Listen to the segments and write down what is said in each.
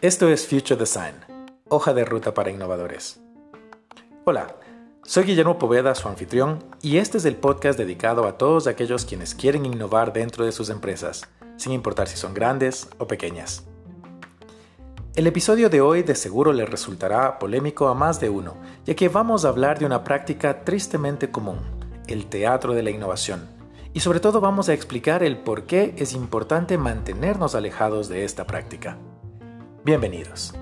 Esto es Future Design, hoja de ruta para innovadores. Hola, soy Guillermo Poveda, su anfitrión, y este es el podcast dedicado a todos aquellos quienes quieren innovar dentro de sus empresas, sin importar si son grandes o pequeñas. El episodio de hoy de seguro le resultará polémico a más de uno, ya que vamos a hablar de una práctica tristemente común, el teatro de la innovación, y sobre todo vamos a explicar el por qué es importante mantenernos alejados de esta práctica. Bienvenidos.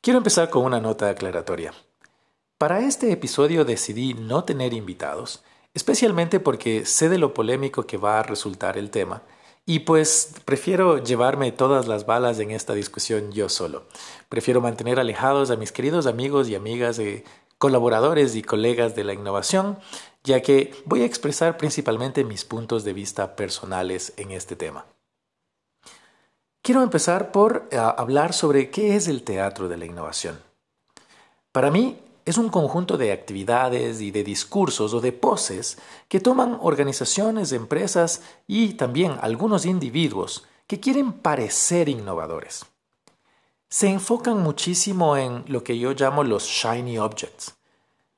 Quiero empezar con una nota aclaratoria. Para este episodio decidí no tener invitados, especialmente porque sé de lo polémico que va a resultar el tema, y pues prefiero llevarme todas las balas en esta discusión yo solo. Prefiero mantener alejados a mis queridos amigos y amigas, de colaboradores y colegas de la innovación, ya que voy a expresar principalmente mis puntos de vista personales en este tema. Quiero empezar por eh, hablar sobre qué es el teatro de la innovación. Para mí es un conjunto de actividades y de discursos o de poses que toman organizaciones, empresas y también algunos individuos que quieren parecer innovadores. Se enfocan muchísimo en lo que yo llamo los shiny objects,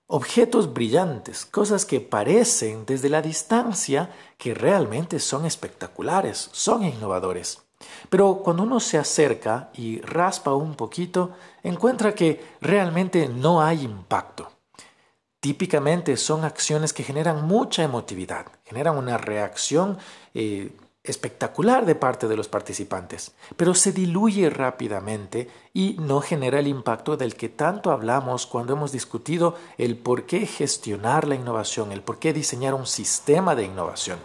objetos brillantes, cosas que parecen desde la distancia que realmente son espectaculares, son innovadores. Pero cuando uno se acerca y raspa un poquito, encuentra que realmente no hay impacto. Típicamente son acciones que generan mucha emotividad, generan una reacción eh, espectacular de parte de los participantes, pero se diluye rápidamente y no genera el impacto del que tanto hablamos cuando hemos discutido el por qué gestionar la innovación, el por qué diseñar un sistema de innovación.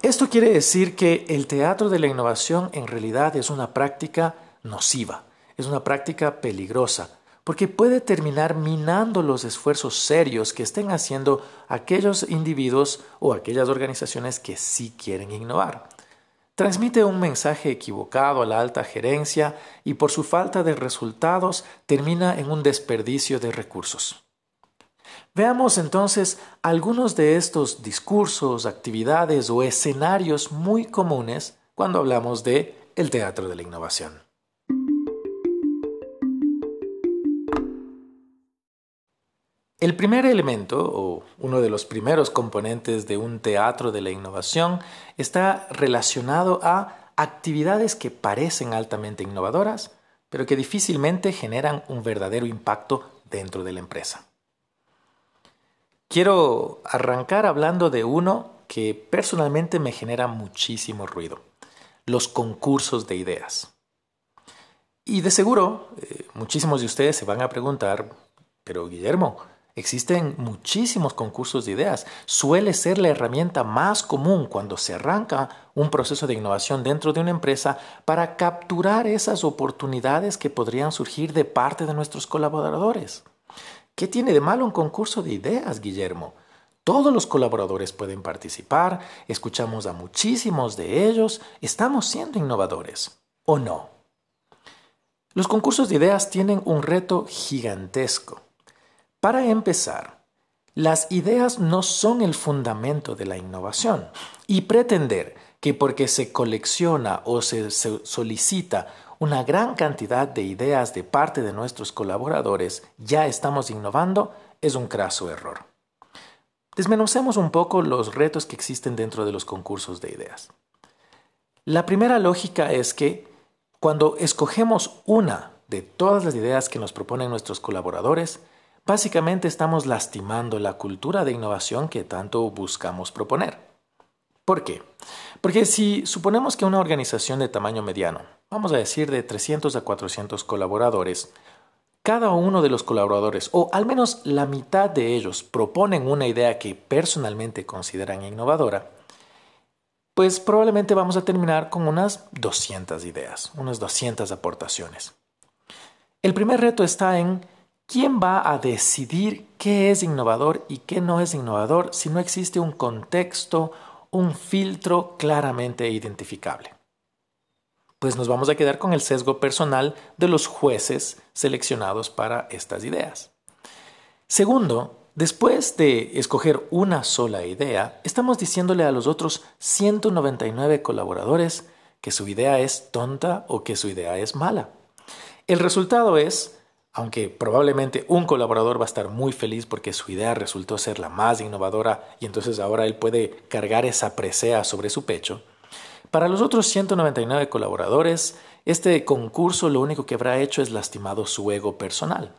Esto quiere decir que el teatro de la innovación en realidad es una práctica nociva, es una práctica peligrosa, porque puede terminar minando los esfuerzos serios que estén haciendo aquellos individuos o aquellas organizaciones que sí quieren innovar. Transmite un mensaje equivocado a la alta gerencia y por su falta de resultados termina en un desperdicio de recursos. Veamos entonces algunos de estos discursos, actividades o escenarios muy comunes cuando hablamos de el teatro de la innovación. El primer elemento, o uno de los primeros componentes de un teatro de la innovación, está relacionado a actividades que parecen altamente innovadoras, pero que difícilmente generan un verdadero impacto dentro de la empresa. Quiero arrancar hablando de uno que personalmente me genera muchísimo ruido, los concursos de ideas. Y de seguro, eh, muchísimos de ustedes se van a preguntar, pero Guillermo, Existen muchísimos concursos de ideas. Suele ser la herramienta más común cuando se arranca un proceso de innovación dentro de una empresa para capturar esas oportunidades que podrían surgir de parte de nuestros colaboradores. ¿Qué tiene de malo un concurso de ideas, Guillermo? Todos los colaboradores pueden participar, escuchamos a muchísimos de ellos, estamos siendo innovadores, ¿o no? Los concursos de ideas tienen un reto gigantesco para empezar, las ideas no son el fundamento de la innovación y pretender que porque se colecciona o se, solicita una gran cantidad de ideas de parte de nuestros colaboradores ya estamos innovando es un craso error. Desmenucemos un poco los retos que existen dentro de los concursos de ideas. La primera lógica es que cuando escogemos una de todas las ideas que nos proponen nuestros colaboradores, básicamente estamos lastimando la cultura de innovación que tanto buscamos proponer. ¿Por qué? Porque si suponemos que una organización de tamaño mediano, vamos a decir de 300 a 400 colaboradores, cada uno de los colaboradores, o al menos la mitad de ellos, proponen una idea que personalmente consideran innovadora, pues probablemente vamos a terminar con unas 200 ideas, unas 200 aportaciones. El primer reto está en ¿Quién va a decidir qué es innovador y qué no es innovador si no existe un contexto, un filtro claramente identificable? Pues nos vamos a quedar con el sesgo personal de los jueces seleccionados para estas ideas. Segundo, después de escoger una sola idea, estamos diciéndole a los otros 199 colaboradores que su idea es tonta o que su idea es mala. El resultado es, aunque probablemente un colaborador va a estar muy feliz porque su idea resultó ser la más innovadora y entonces ahora él puede cargar esa presea sobre su pecho, para los otros 199 colaboradores, este concurso lo único que habrá hecho es lastimado su ego personal.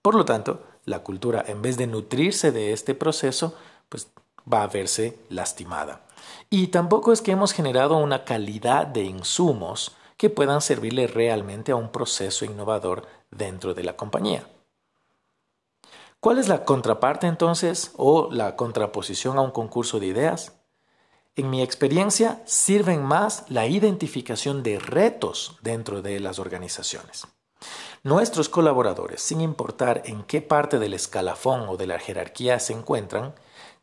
Por lo tanto, la cultura, en vez de nutrirse de este proceso, pues va a verse lastimada. Y tampoco es que hemos generado una calidad de insumos que puedan servirle realmente a un proceso innovador dentro de la compañía. ¿Cuál es la contraparte entonces o la contraposición a un concurso de ideas? En mi experiencia, sirven más la identificación de retos dentro de las organizaciones. Nuestros colaboradores, sin importar en qué parte del escalafón o de la jerarquía se encuentran,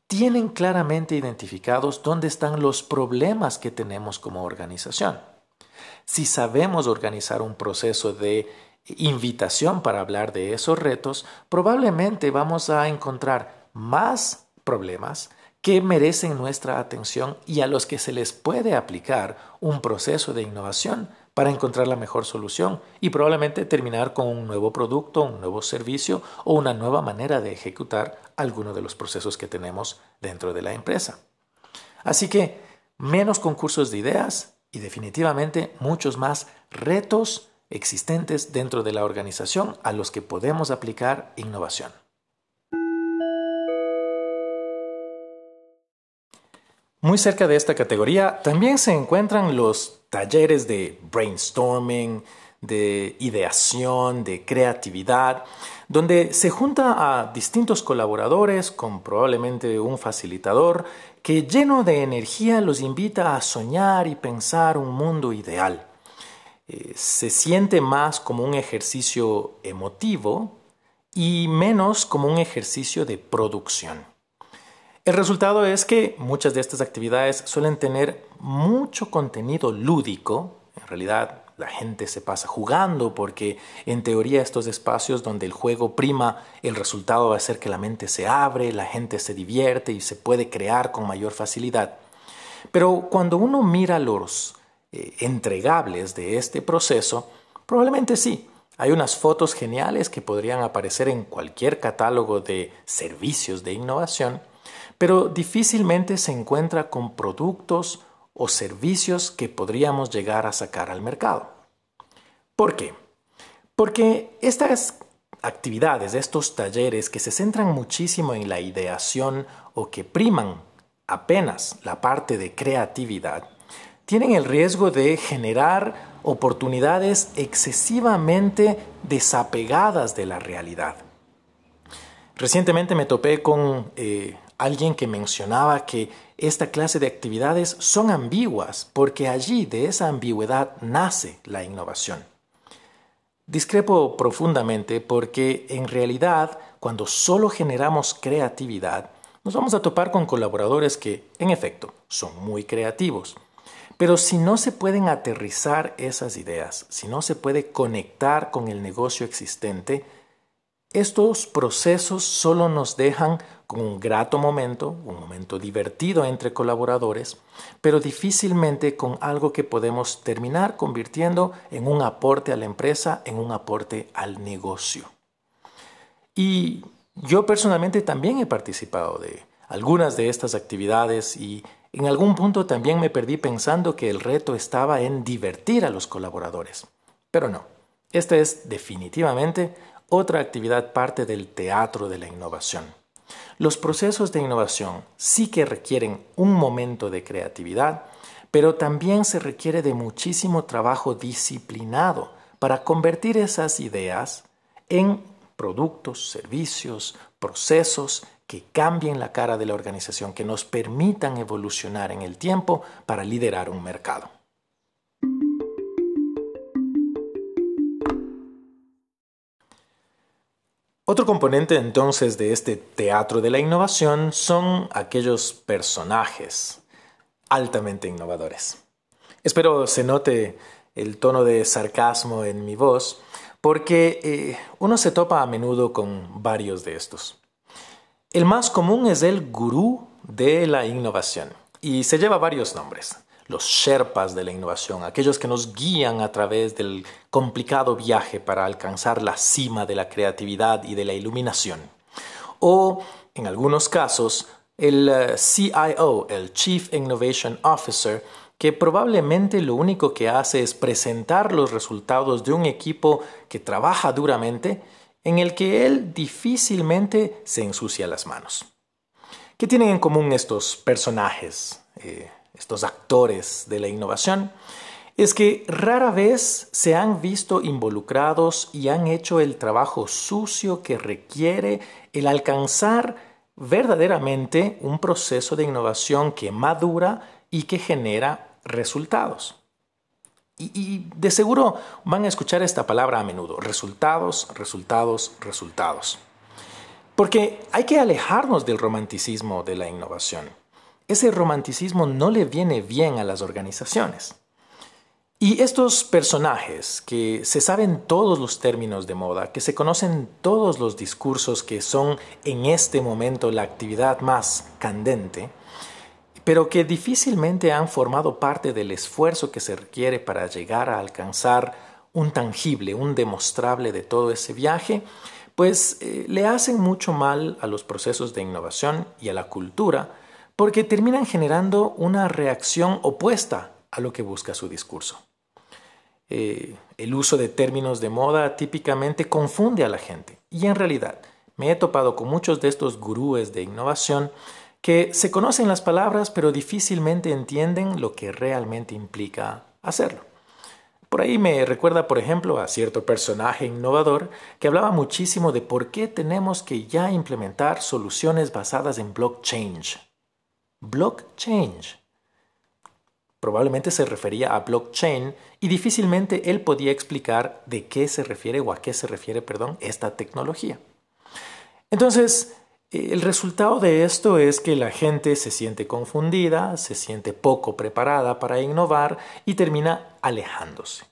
tienen claramente identificados dónde están los problemas que tenemos como organización. Si sabemos organizar un proceso de invitación para hablar de esos retos, probablemente vamos a encontrar más problemas que merecen nuestra atención y a los que se les puede aplicar un proceso de innovación para encontrar la mejor solución y probablemente terminar con un nuevo producto, un nuevo servicio o una nueva manera de ejecutar alguno de los procesos que tenemos dentro de la empresa. Así que menos concursos de ideas y definitivamente muchos más retos existentes dentro de la organización a los que podemos aplicar innovación. Muy cerca de esta categoría también se encuentran los talleres de brainstorming, de ideación, de creatividad, donde se junta a distintos colaboradores con probablemente un facilitador que lleno de energía los invita a soñar y pensar un mundo ideal. Eh, se siente más como un ejercicio emotivo y menos como un ejercicio de producción. El resultado es que muchas de estas actividades suelen tener mucho contenido lúdico, en realidad la gente se pasa jugando porque en teoría estos espacios donde el juego prima, el resultado va a ser que la mente se abre, la gente se divierte y se puede crear con mayor facilidad. Pero cuando uno mira los eh, entregables de este proceso, probablemente sí, hay unas fotos geniales que podrían aparecer en cualquier catálogo de servicios de innovación, pero difícilmente se encuentra con productos o servicios que podríamos llegar a sacar al mercado. ¿Por qué? Porque estas actividades, estos talleres que se centran muchísimo en la ideación o que priman apenas la parte de creatividad, tienen el riesgo de generar oportunidades excesivamente desapegadas de la realidad. Recientemente me topé con eh, alguien que mencionaba que esta clase de actividades son ambiguas porque allí de esa ambigüedad nace la innovación. Discrepo profundamente porque en realidad cuando solo generamos creatividad nos vamos a topar con colaboradores que en efecto son muy creativos. Pero si no se pueden aterrizar esas ideas, si no se puede conectar con el negocio existente, estos procesos solo nos dejan un grato momento, un momento divertido entre colaboradores, pero difícilmente con algo que podemos terminar convirtiendo en un aporte a la empresa, en un aporte al negocio. Y yo personalmente también he participado de algunas de estas actividades y en algún punto también me perdí pensando que el reto estaba en divertir a los colaboradores. Pero no, esta es definitivamente otra actividad parte del teatro de la innovación. Los procesos de innovación sí que requieren un momento de creatividad, pero también se requiere de muchísimo trabajo disciplinado para convertir esas ideas en productos, servicios, procesos que cambien la cara de la organización, que nos permitan evolucionar en el tiempo para liderar un mercado. Otro componente entonces de este teatro de la innovación son aquellos personajes altamente innovadores. Espero se note el tono de sarcasmo en mi voz, porque eh, uno se topa a menudo con varios de estos. El más común es el gurú de la innovación y se lleva varios nombres. Los Sherpas de la innovación, aquellos que nos guían a través del complicado viaje para alcanzar la cima de la creatividad y de la iluminación. O, en algunos casos, el eh, CIO, el Chief Innovation Officer, que probablemente lo único que hace es presentar los resultados de un equipo que trabaja duramente en el que él difícilmente se ensucia las manos. ¿Qué tienen en común estos personajes, eh, estos actores de la innovación? Es que rara vez se han visto involucrados y han hecho el trabajo sucio que requiere el alcanzar verdaderamente un proceso de innovación que madura y que genera resultados. Y, de seguro van a escuchar esta palabra a menudo, resultados, resultados, resultados. Porque hay que alejarnos del romanticismo de la innovación. Ese romanticismo no le viene bien a las organizaciones. Y estos personajes que se saben todos los términos de moda, que se conocen todos los discursos que son en este momento la actividad más candente, pero que difícilmente han formado parte del esfuerzo que se requiere para llegar a alcanzar un tangible, un demostrable de todo ese viaje, pues eh, le hacen mucho mal a los procesos de innovación y a la cultura, porque terminan generando una reacción opuesta a lo que busca su discurso. Eh, el uso de términos de moda típicamente confunde a la gente, y en realidad me he topado con muchos de estos gurúes de innovación que se conocen las palabras pero difícilmente entienden lo que realmente implica hacerlo. Por ahí me recuerda, por ejemplo, a cierto personaje innovador que hablaba muchísimo de por qué tenemos que ya implementar soluciones basadas en blockchain. Blockchain. Probablemente se refería a blockchain y difícilmente él podía explicar de qué se refiere o a qué se refiere, perdón, esta tecnología. Entonces, el resultado de esto es que la gente se siente confundida, se siente poco preparada para innovar y termina alejándose.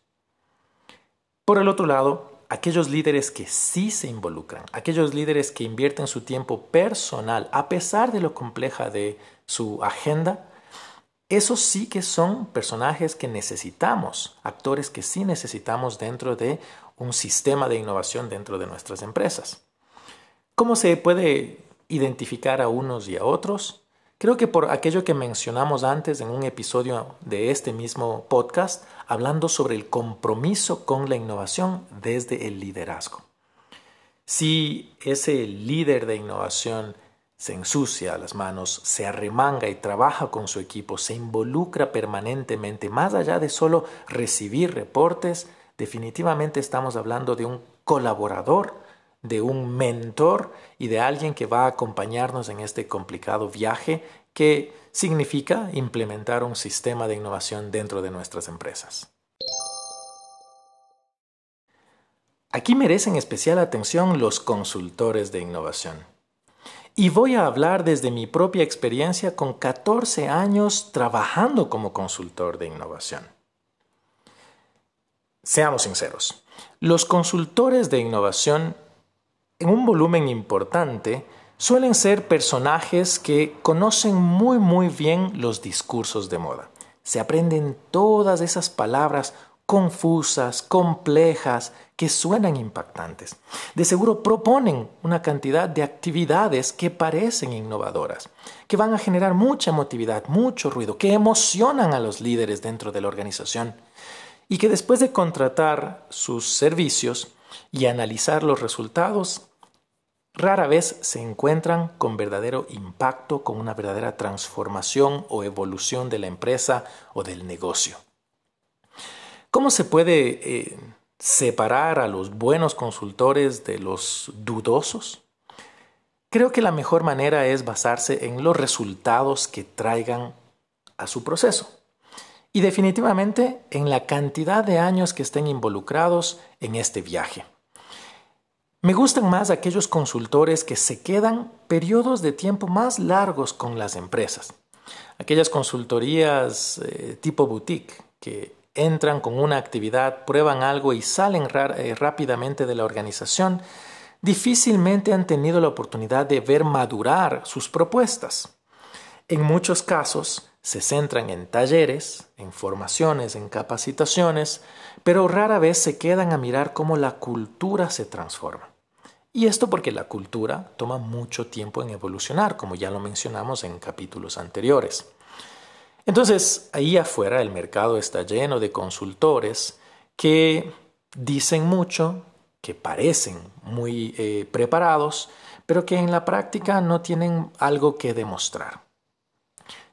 Por el otro lado, aquellos líderes que sí se involucran, aquellos líderes que invierten su tiempo personal a pesar de lo compleja de su agenda, esos sí que son personajes que necesitamos, actores que sí necesitamos dentro de un sistema de innovación dentro de nuestras empresas. ¿Cómo se puede identificar a unos y a otros? Creo que por aquello que mencionamos antes en un episodio de este mismo podcast, hablando sobre el compromiso con la innovación desde el liderazgo. Si ese líder de innovación se ensucia las manos, se arremanga y trabaja con su equipo, se involucra permanentemente, más allá de solo recibir reportes, definitivamente estamos hablando de un colaborador de un mentor y de alguien que va a acompañarnos en este complicado viaje que significa implementar un sistema de innovación dentro de nuestras empresas. Aquí merecen especial atención los consultores de innovación. Y voy a hablar desde mi propia experiencia con 14 años trabajando como consultor de innovación. Seamos sinceros, los consultores de innovación en un volumen importante, suelen ser personajes que conocen muy muy bien los discursos de moda. Se aprenden todas esas palabras confusas, complejas, que suenan impactantes. De seguro proponen una cantidad de actividades que parecen innovadoras, que van a generar mucha emotividad, mucho ruido, que emocionan a los líderes dentro de la organización y que después de contratar sus servicios y analizar los resultados, rara vez se encuentran con verdadero impacto, con una verdadera transformación o evolución de la empresa o del negocio. ¿Cómo se puede eh, separar a los buenos consultores de los dudosos? Creo que la mejor manera es basarse en los resultados que traigan a su proceso y definitivamente en la cantidad de años que estén involucrados en este viaje. Me gustan más aquellos consultores que se quedan periodos de tiempo más largos con las empresas. Aquellas consultorías eh, tipo boutique que entran con una actividad, prueban algo y salen eh, rápidamente de la organización, difícilmente han tenido la oportunidad de ver madurar sus propuestas. En muchos casos se centran en talleres, en formaciones, en capacitaciones, pero rara vez se quedan a mirar cómo la cultura se transforma. Y esto porque la cultura toma mucho tiempo en evolucionar, como ya lo mencionamos en capítulos anteriores. Entonces, ahí afuera el mercado está lleno de consultores que dicen mucho, que parecen muy eh, preparados, pero que en la práctica no tienen algo que demostrar.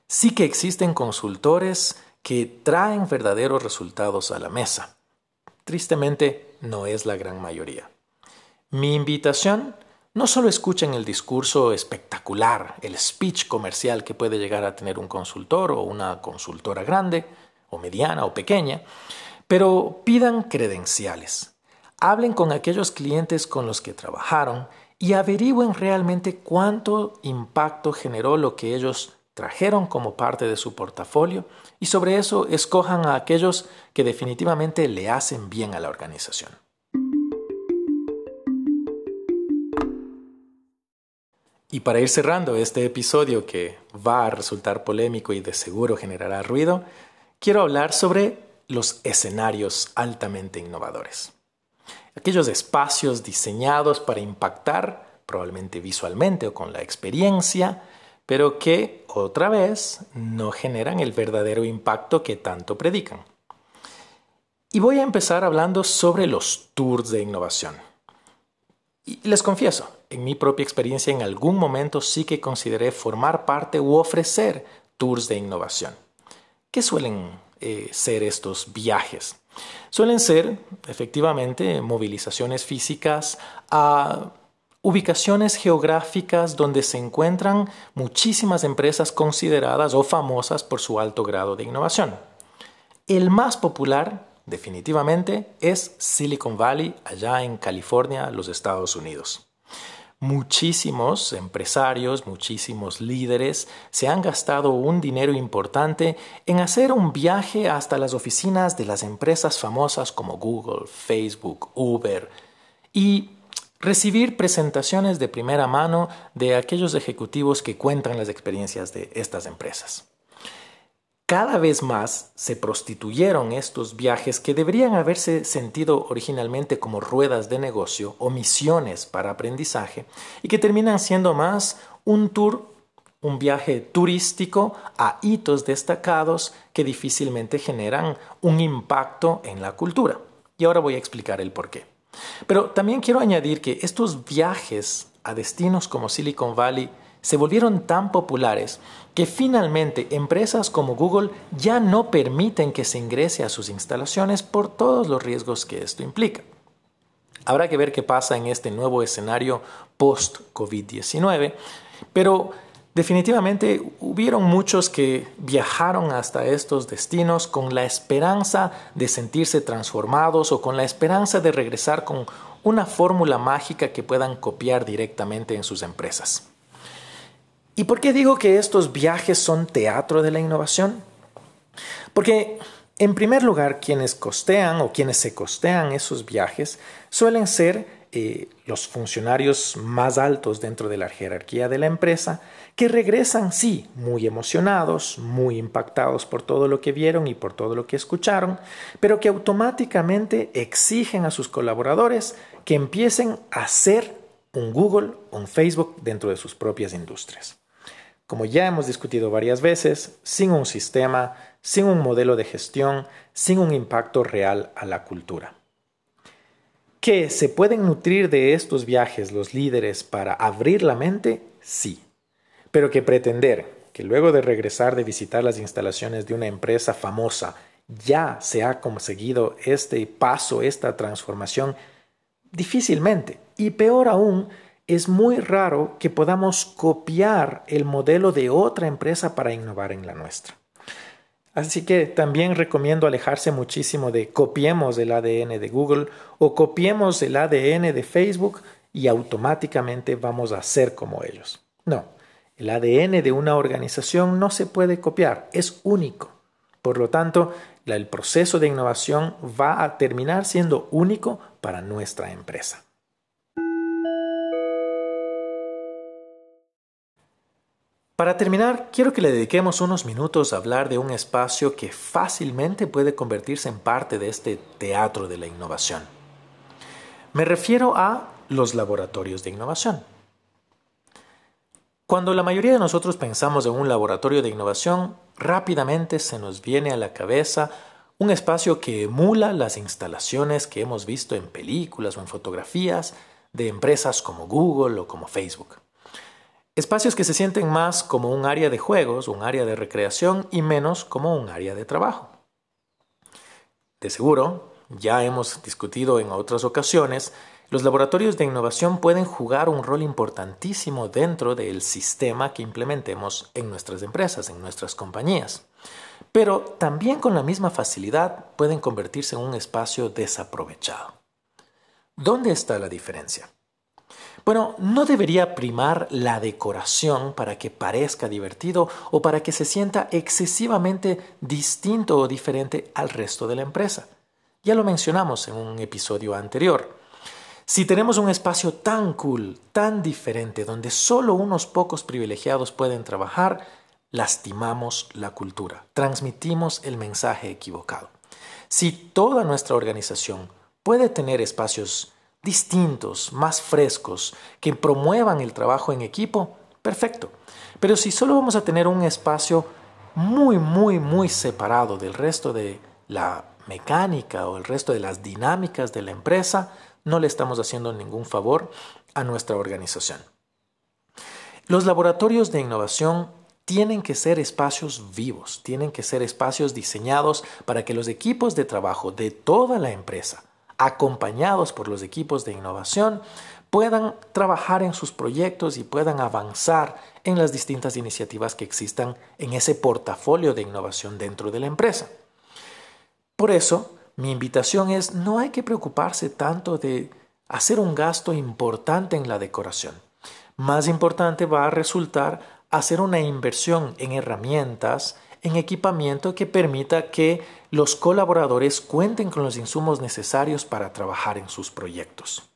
Sí que existen consultores que traen verdaderos resultados a la mesa. Tristemente, no es la gran mayoría. Mi invitación no solo escuchen el discurso espectacular, el speech comercial que puede llegar a tener un consultor o una consultora grande, o mediana o pequeña, pero pidan credenciales. Hablen con aquellos clientes con los que trabajaron y averigüen realmente cuánto impacto generó lo que ellos trajeron como parte de su portafolio y sobre eso escojan a aquellos que definitivamente le hacen bien a la organización. Y para ir cerrando este episodio que va a resultar polémico y de seguro generará ruido, quiero hablar sobre los escenarios altamente innovadores. Aquellos espacios diseñados para impactar, probablemente visualmente o con la experiencia, pero que otra vez no generan el verdadero impacto que tanto predican. Y voy a empezar hablando sobre los tours de innovación. Y les confieso, en mi propia experiencia en algún momento sí que consideré formar parte u ofrecer tours de innovación. ¿Qué suelen eh, ser estos viajes? Suelen ser efectivamente movilizaciones físicas a ubicaciones geográficas donde se encuentran muchísimas empresas consideradas o famosas por su alto grado de innovación. El más popular definitivamente es Silicon Valley, allá en California, los Estados Unidos. Muchísimos empresarios, muchísimos líderes se han gastado un dinero importante en hacer un viaje hasta las oficinas de las empresas famosas como Google, Facebook, Uber y recibir presentaciones de primera mano de aquellos ejecutivos que cuentan las experiencias de estas empresas. Cada vez más se prostituyeron estos viajes que deberían haberse sentido originalmente como ruedas de negocio o misiones para aprendizaje y que terminan siendo más un tour, un viaje turístico a hitos destacados que difícilmente generan un impacto en la cultura. Y ahora voy a explicar el por qué. Pero también quiero añadir que estos viajes a destinos como Silicon Valley se volvieron tan populares que finalmente empresas como Google ya no permiten que se ingrese a sus instalaciones por todos los riesgos que esto implica. Habrá que ver qué pasa en este nuevo escenario post-COVID-19, pero definitivamente hubieron muchos que viajaron hasta estos destinos con la esperanza de sentirse transformados o con la esperanza de regresar con una fórmula mágica que puedan copiar directamente en sus empresas. ¿Y por qué digo que estos viajes son teatro de la innovación? Porque, en primer lugar, quienes costean o quienes se costean esos viajes suelen ser eh, los funcionarios más altos dentro de la jerarquía de la empresa, que regresan, sí, muy emocionados, muy impactados por todo lo que vieron y por todo lo que escucharon, pero que automáticamente exigen a sus colaboradores que empiecen a hacer un Google o un Facebook dentro de sus propias industrias como ya hemos discutido varias veces, sin un sistema, sin un modelo de gestión, sin un impacto real a la cultura. ¿Que se pueden nutrir de estos viajes los líderes para abrir la mente? Sí. Pero que pretender que luego de regresar de visitar las instalaciones de una empresa famosa ya se ha conseguido este paso, esta transformación, difícilmente. Y peor aún, es muy raro que podamos copiar el modelo de otra empresa para innovar en la nuestra. Así que también recomiendo alejarse muchísimo de copiemos el ADN de Google o copiemos el ADN de Facebook y automáticamente vamos a ser como ellos. No, el ADN de una organización no se puede copiar, es único. Por lo tanto, el proceso de innovación va a terminar siendo único para nuestra empresa. Para terminar, quiero que le dediquemos unos minutos a hablar de un espacio que fácilmente puede convertirse en parte de este teatro de la innovación. Me refiero a los laboratorios de innovación. Cuando la mayoría de nosotros pensamos en un laboratorio de innovación, rápidamente se nos viene a la cabeza un espacio que emula las instalaciones que hemos visto en películas o en fotografías de empresas como Google o como Facebook. Espacios que se sienten más como un área de juegos, un área de recreación y menos como un área de trabajo. De seguro, ya hemos discutido en otras ocasiones, los laboratorios de innovación pueden jugar un rol importantísimo dentro del sistema que implementemos en nuestras empresas, en nuestras compañías. Pero también con la misma facilidad pueden convertirse en un espacio desaprovechado. ¿Dónde está la diferencia? Bueno, no debería primar la decoración para que parezca divertido o para que se sienta excesivamente distinto o diferente al resto de la empresa. Ya lo mencionamos en un episodio anterior. Si tenemos un espacio tan cool, tan diferente, donde solo unos pocos privilegiados pueden trabajar, lastimamos la cultura, transmitimos el mensaje equivocado. Si toda nuestra organización puede tener espacios distintos, más frescos, que promuevan el trabajo en equipo, perfecto. Pero si solo vamos a tener un espacio muy, muy, muy separado del resto de la mecánica o el resto de las dinámicas de la empresa, no le estamos haciendo ningún favor a nuestra organización. Los laboratorios de innovación tienen que ser espacios vivos, tienen que ser espacios diseñados para que los equipos de trabajo de toda la empresa acompañados por los equipos de innovación, puedan trabajar en sus proyectos y puedan avanzar en las distintas iniciativas que existan en ese portafolio de innovación dentro de la empresa. Por eso, mi invitación es, no hay que preocuparse tanto de hacer un gasto importante en la decoración. Más importante va a resultar hacer una inversión en herramientas, en equipamiento que permita que los colaboradores cuenten con los insumos necesarios para trabajar en sus proyectos.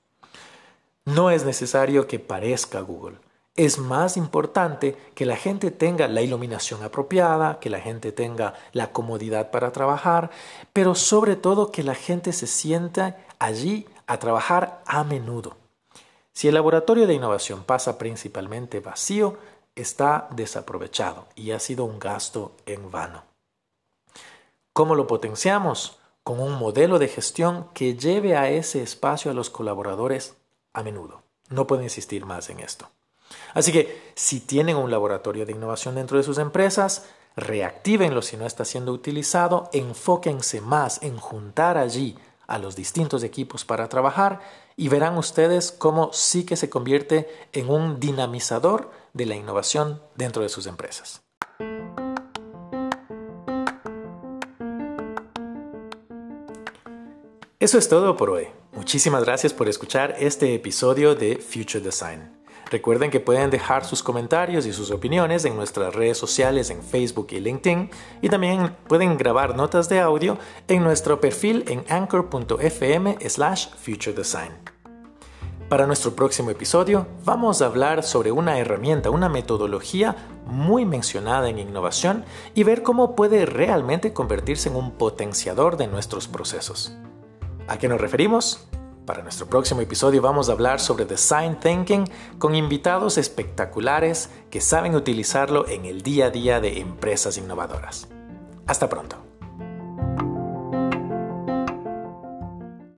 No es necesario que parezca Google. Es más importante que la gente tenga la iluminación apropiada, que la gente tenga la comodidad para trabajar, pero sobre todo que la gente se sienta allí a trabajar a menudo. Si el laboratorio de innovación pasa principalmente vacío, está desaprovechado y ha sido un gasto en vano. ¿Cómo lo potenciamos? Con un modelo de gestión que lleve a ese espacio a los colaboradores a menudo. No puedo insistir más en esto. Así que si tienen un laboratorio de innovación dentro de sus empresas, reactívenlo si no está siendo utilizado, enfóquense más en juntar allí a los distintos equipos para trabajar y verán ustedes cómo sí que se convierte en un dinamizador de la innovación dentro de sus empresas. Eso es todo por hoy. Muchísimas gracias por escuchar este episodio de Future Design. Recuerden que pueden dejar sus comentarios y sus opiniones en nuestras redes sociales en Facebook y LinkedIn y también pueden grabar notas de audio en nuestro perfil en anchor.fm slash futuredesign. Para nuestro próximo episodio vamos a hablar sobre una herramienta, una metodología muy mencionada en innovación y ver cómo puede realmente convertirse en un potenciador de nuestros procesos. ¿A qué nos referimos? Para nuestro próximo episodio vamos a hablar sobre Design Thinking con invitados espectaculares que saben utilizarlo en el día a día de empresas innovadoras. Hasta pronto.